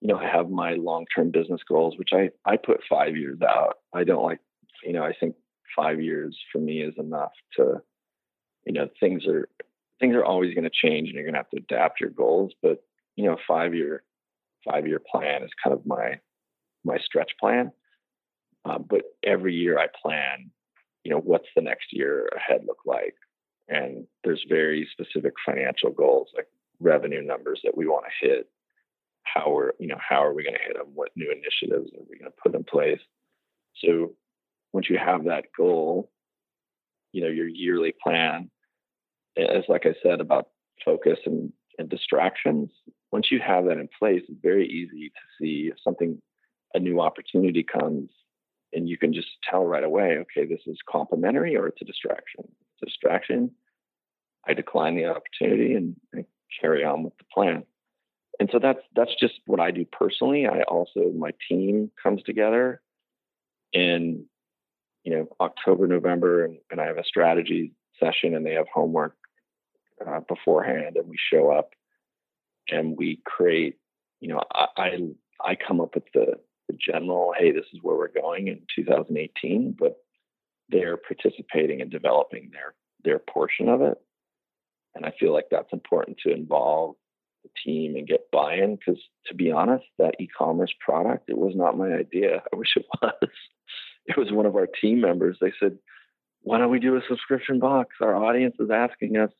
you know, have my long-term business goals, which I, I put five years out. I don't like, you know, I think five years for me is enough to you know things are things are always going to change and you're going to have to adapt your goals but you know five year five year plan is kind of my my stretch plan. Um, but every year i plan you know what's the next year ahead look like? And there's very specific financial goals like revenue numbers that we want to hit how we're you know how are we going to hit them what new initiatives are we going to put in place so once you have that goal you know your yearly plan as like I said about focus and, and distractions, once you have that in place, it's very easy to see if something, a new opportunity comes, and you can just tell right away, okay, this is complementary or it's a distraction. It's a distraction. I decline the opportunity and, and carry on with the plan. And so that's that's just what I do personally. I also my team comes together in you know October, November, and, and I have a strategy session, and they have homework uh, beforehand and we show up and we create you know I, I i come up with the the general hey this is where we're going in 2018 but they're participating and developing their their portion of it and i feel like that's important to involve team and get buy-in because to be honest that e-commerce product it was not my idea. *laughs* I wish it was. It was one of our team members. They said why don't we do a subscription box? Our audience is asking us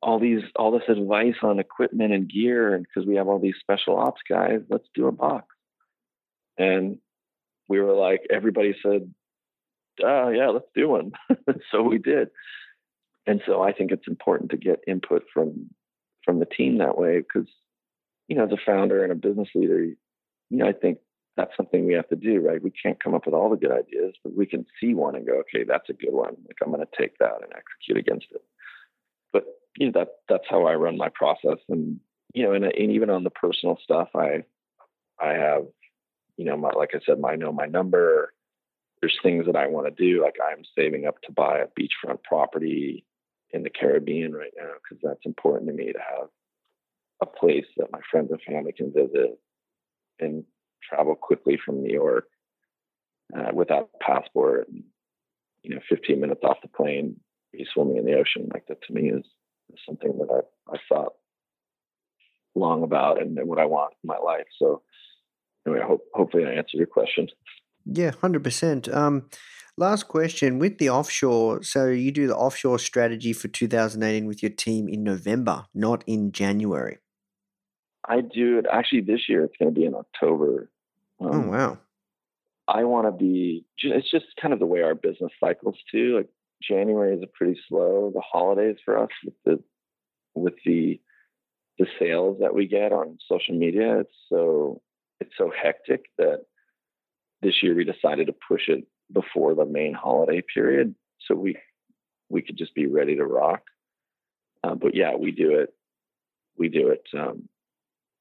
all these all this advice on equipment and gear and because we have all these special ops guys let's do a box. And we were like everybody said uh yeah let's do one. *laughs* So we did. And so i think it's important to get input from from the team that way because you know as a founder and a business leader you know i think that's something we have to do right? We can't come up with all the good ideas but we can see one and go okay that's a good one. Like i'm going to take that and execute against it. But you know that that's how I run my process, and you know, and, and even on the personal stuff, I I have you know, my, like I said, my know my number. There's things that I want to do, like I'm saving up to buy a beachfront property in the Caribbean right now because that's important to me to have a place that my friends and family can visit and travel quickly from New York uh, without a passport. You know, 15 minutes off the plane, be swimming in the ocean. Like that to me is something that I, I thought long about and what I want in my life. So anyway, I hope hopefully I answered your question. Yeah, hundred percent. Last question with the offshore. So you do the offshore strategy for 2018 with your team in November, not in January. I do it actually this year. It's going to be in October. Um, oh wow! I want to be. It's just kind of the way our business cycles too. Like January is a pretty slow. The holidays for us with the with the the sales that we get on social media. It's so it's so hectic that this year we decided to push it before the main holiday period, so we we could just be ready to rock. Uh, but yeah, we do it. We do it. Um,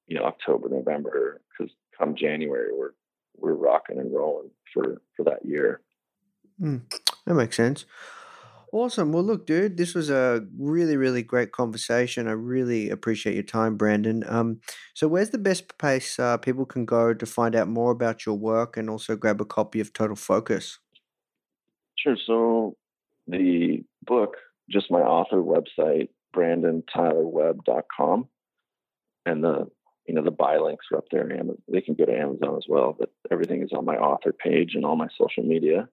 you know, October, November, because come January we're we're rocking and rolling for for that year. Mm, that makes sense. Awesome. Well, look, dude, this was a really, really great conversation. I really appreciate your time, Brandon. Um, so, where's the best place uh, people can go to find out more about your work and also grab a copy of Total Focus? Sure. So, the book, just my author website, brandontylerwebb.com, and the you know the buy links are up there. They can go to Amazon as well, but everything is on my author page and all my social media.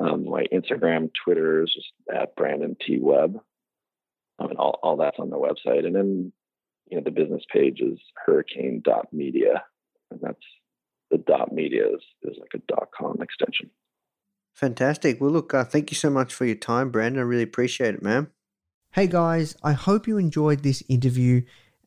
Um, my Instagram, Twitter is just at Brandon T Webb. I mean, all, all that's on the website. And then, you know, the business page is hurricane.media. And that's the dot media is, is like a dot com extension. Fantastic. Well, look, uh, thank you so much for your time, Brandon. I really appreciate it, man. Hey guys, I hope you enjoyed this interview.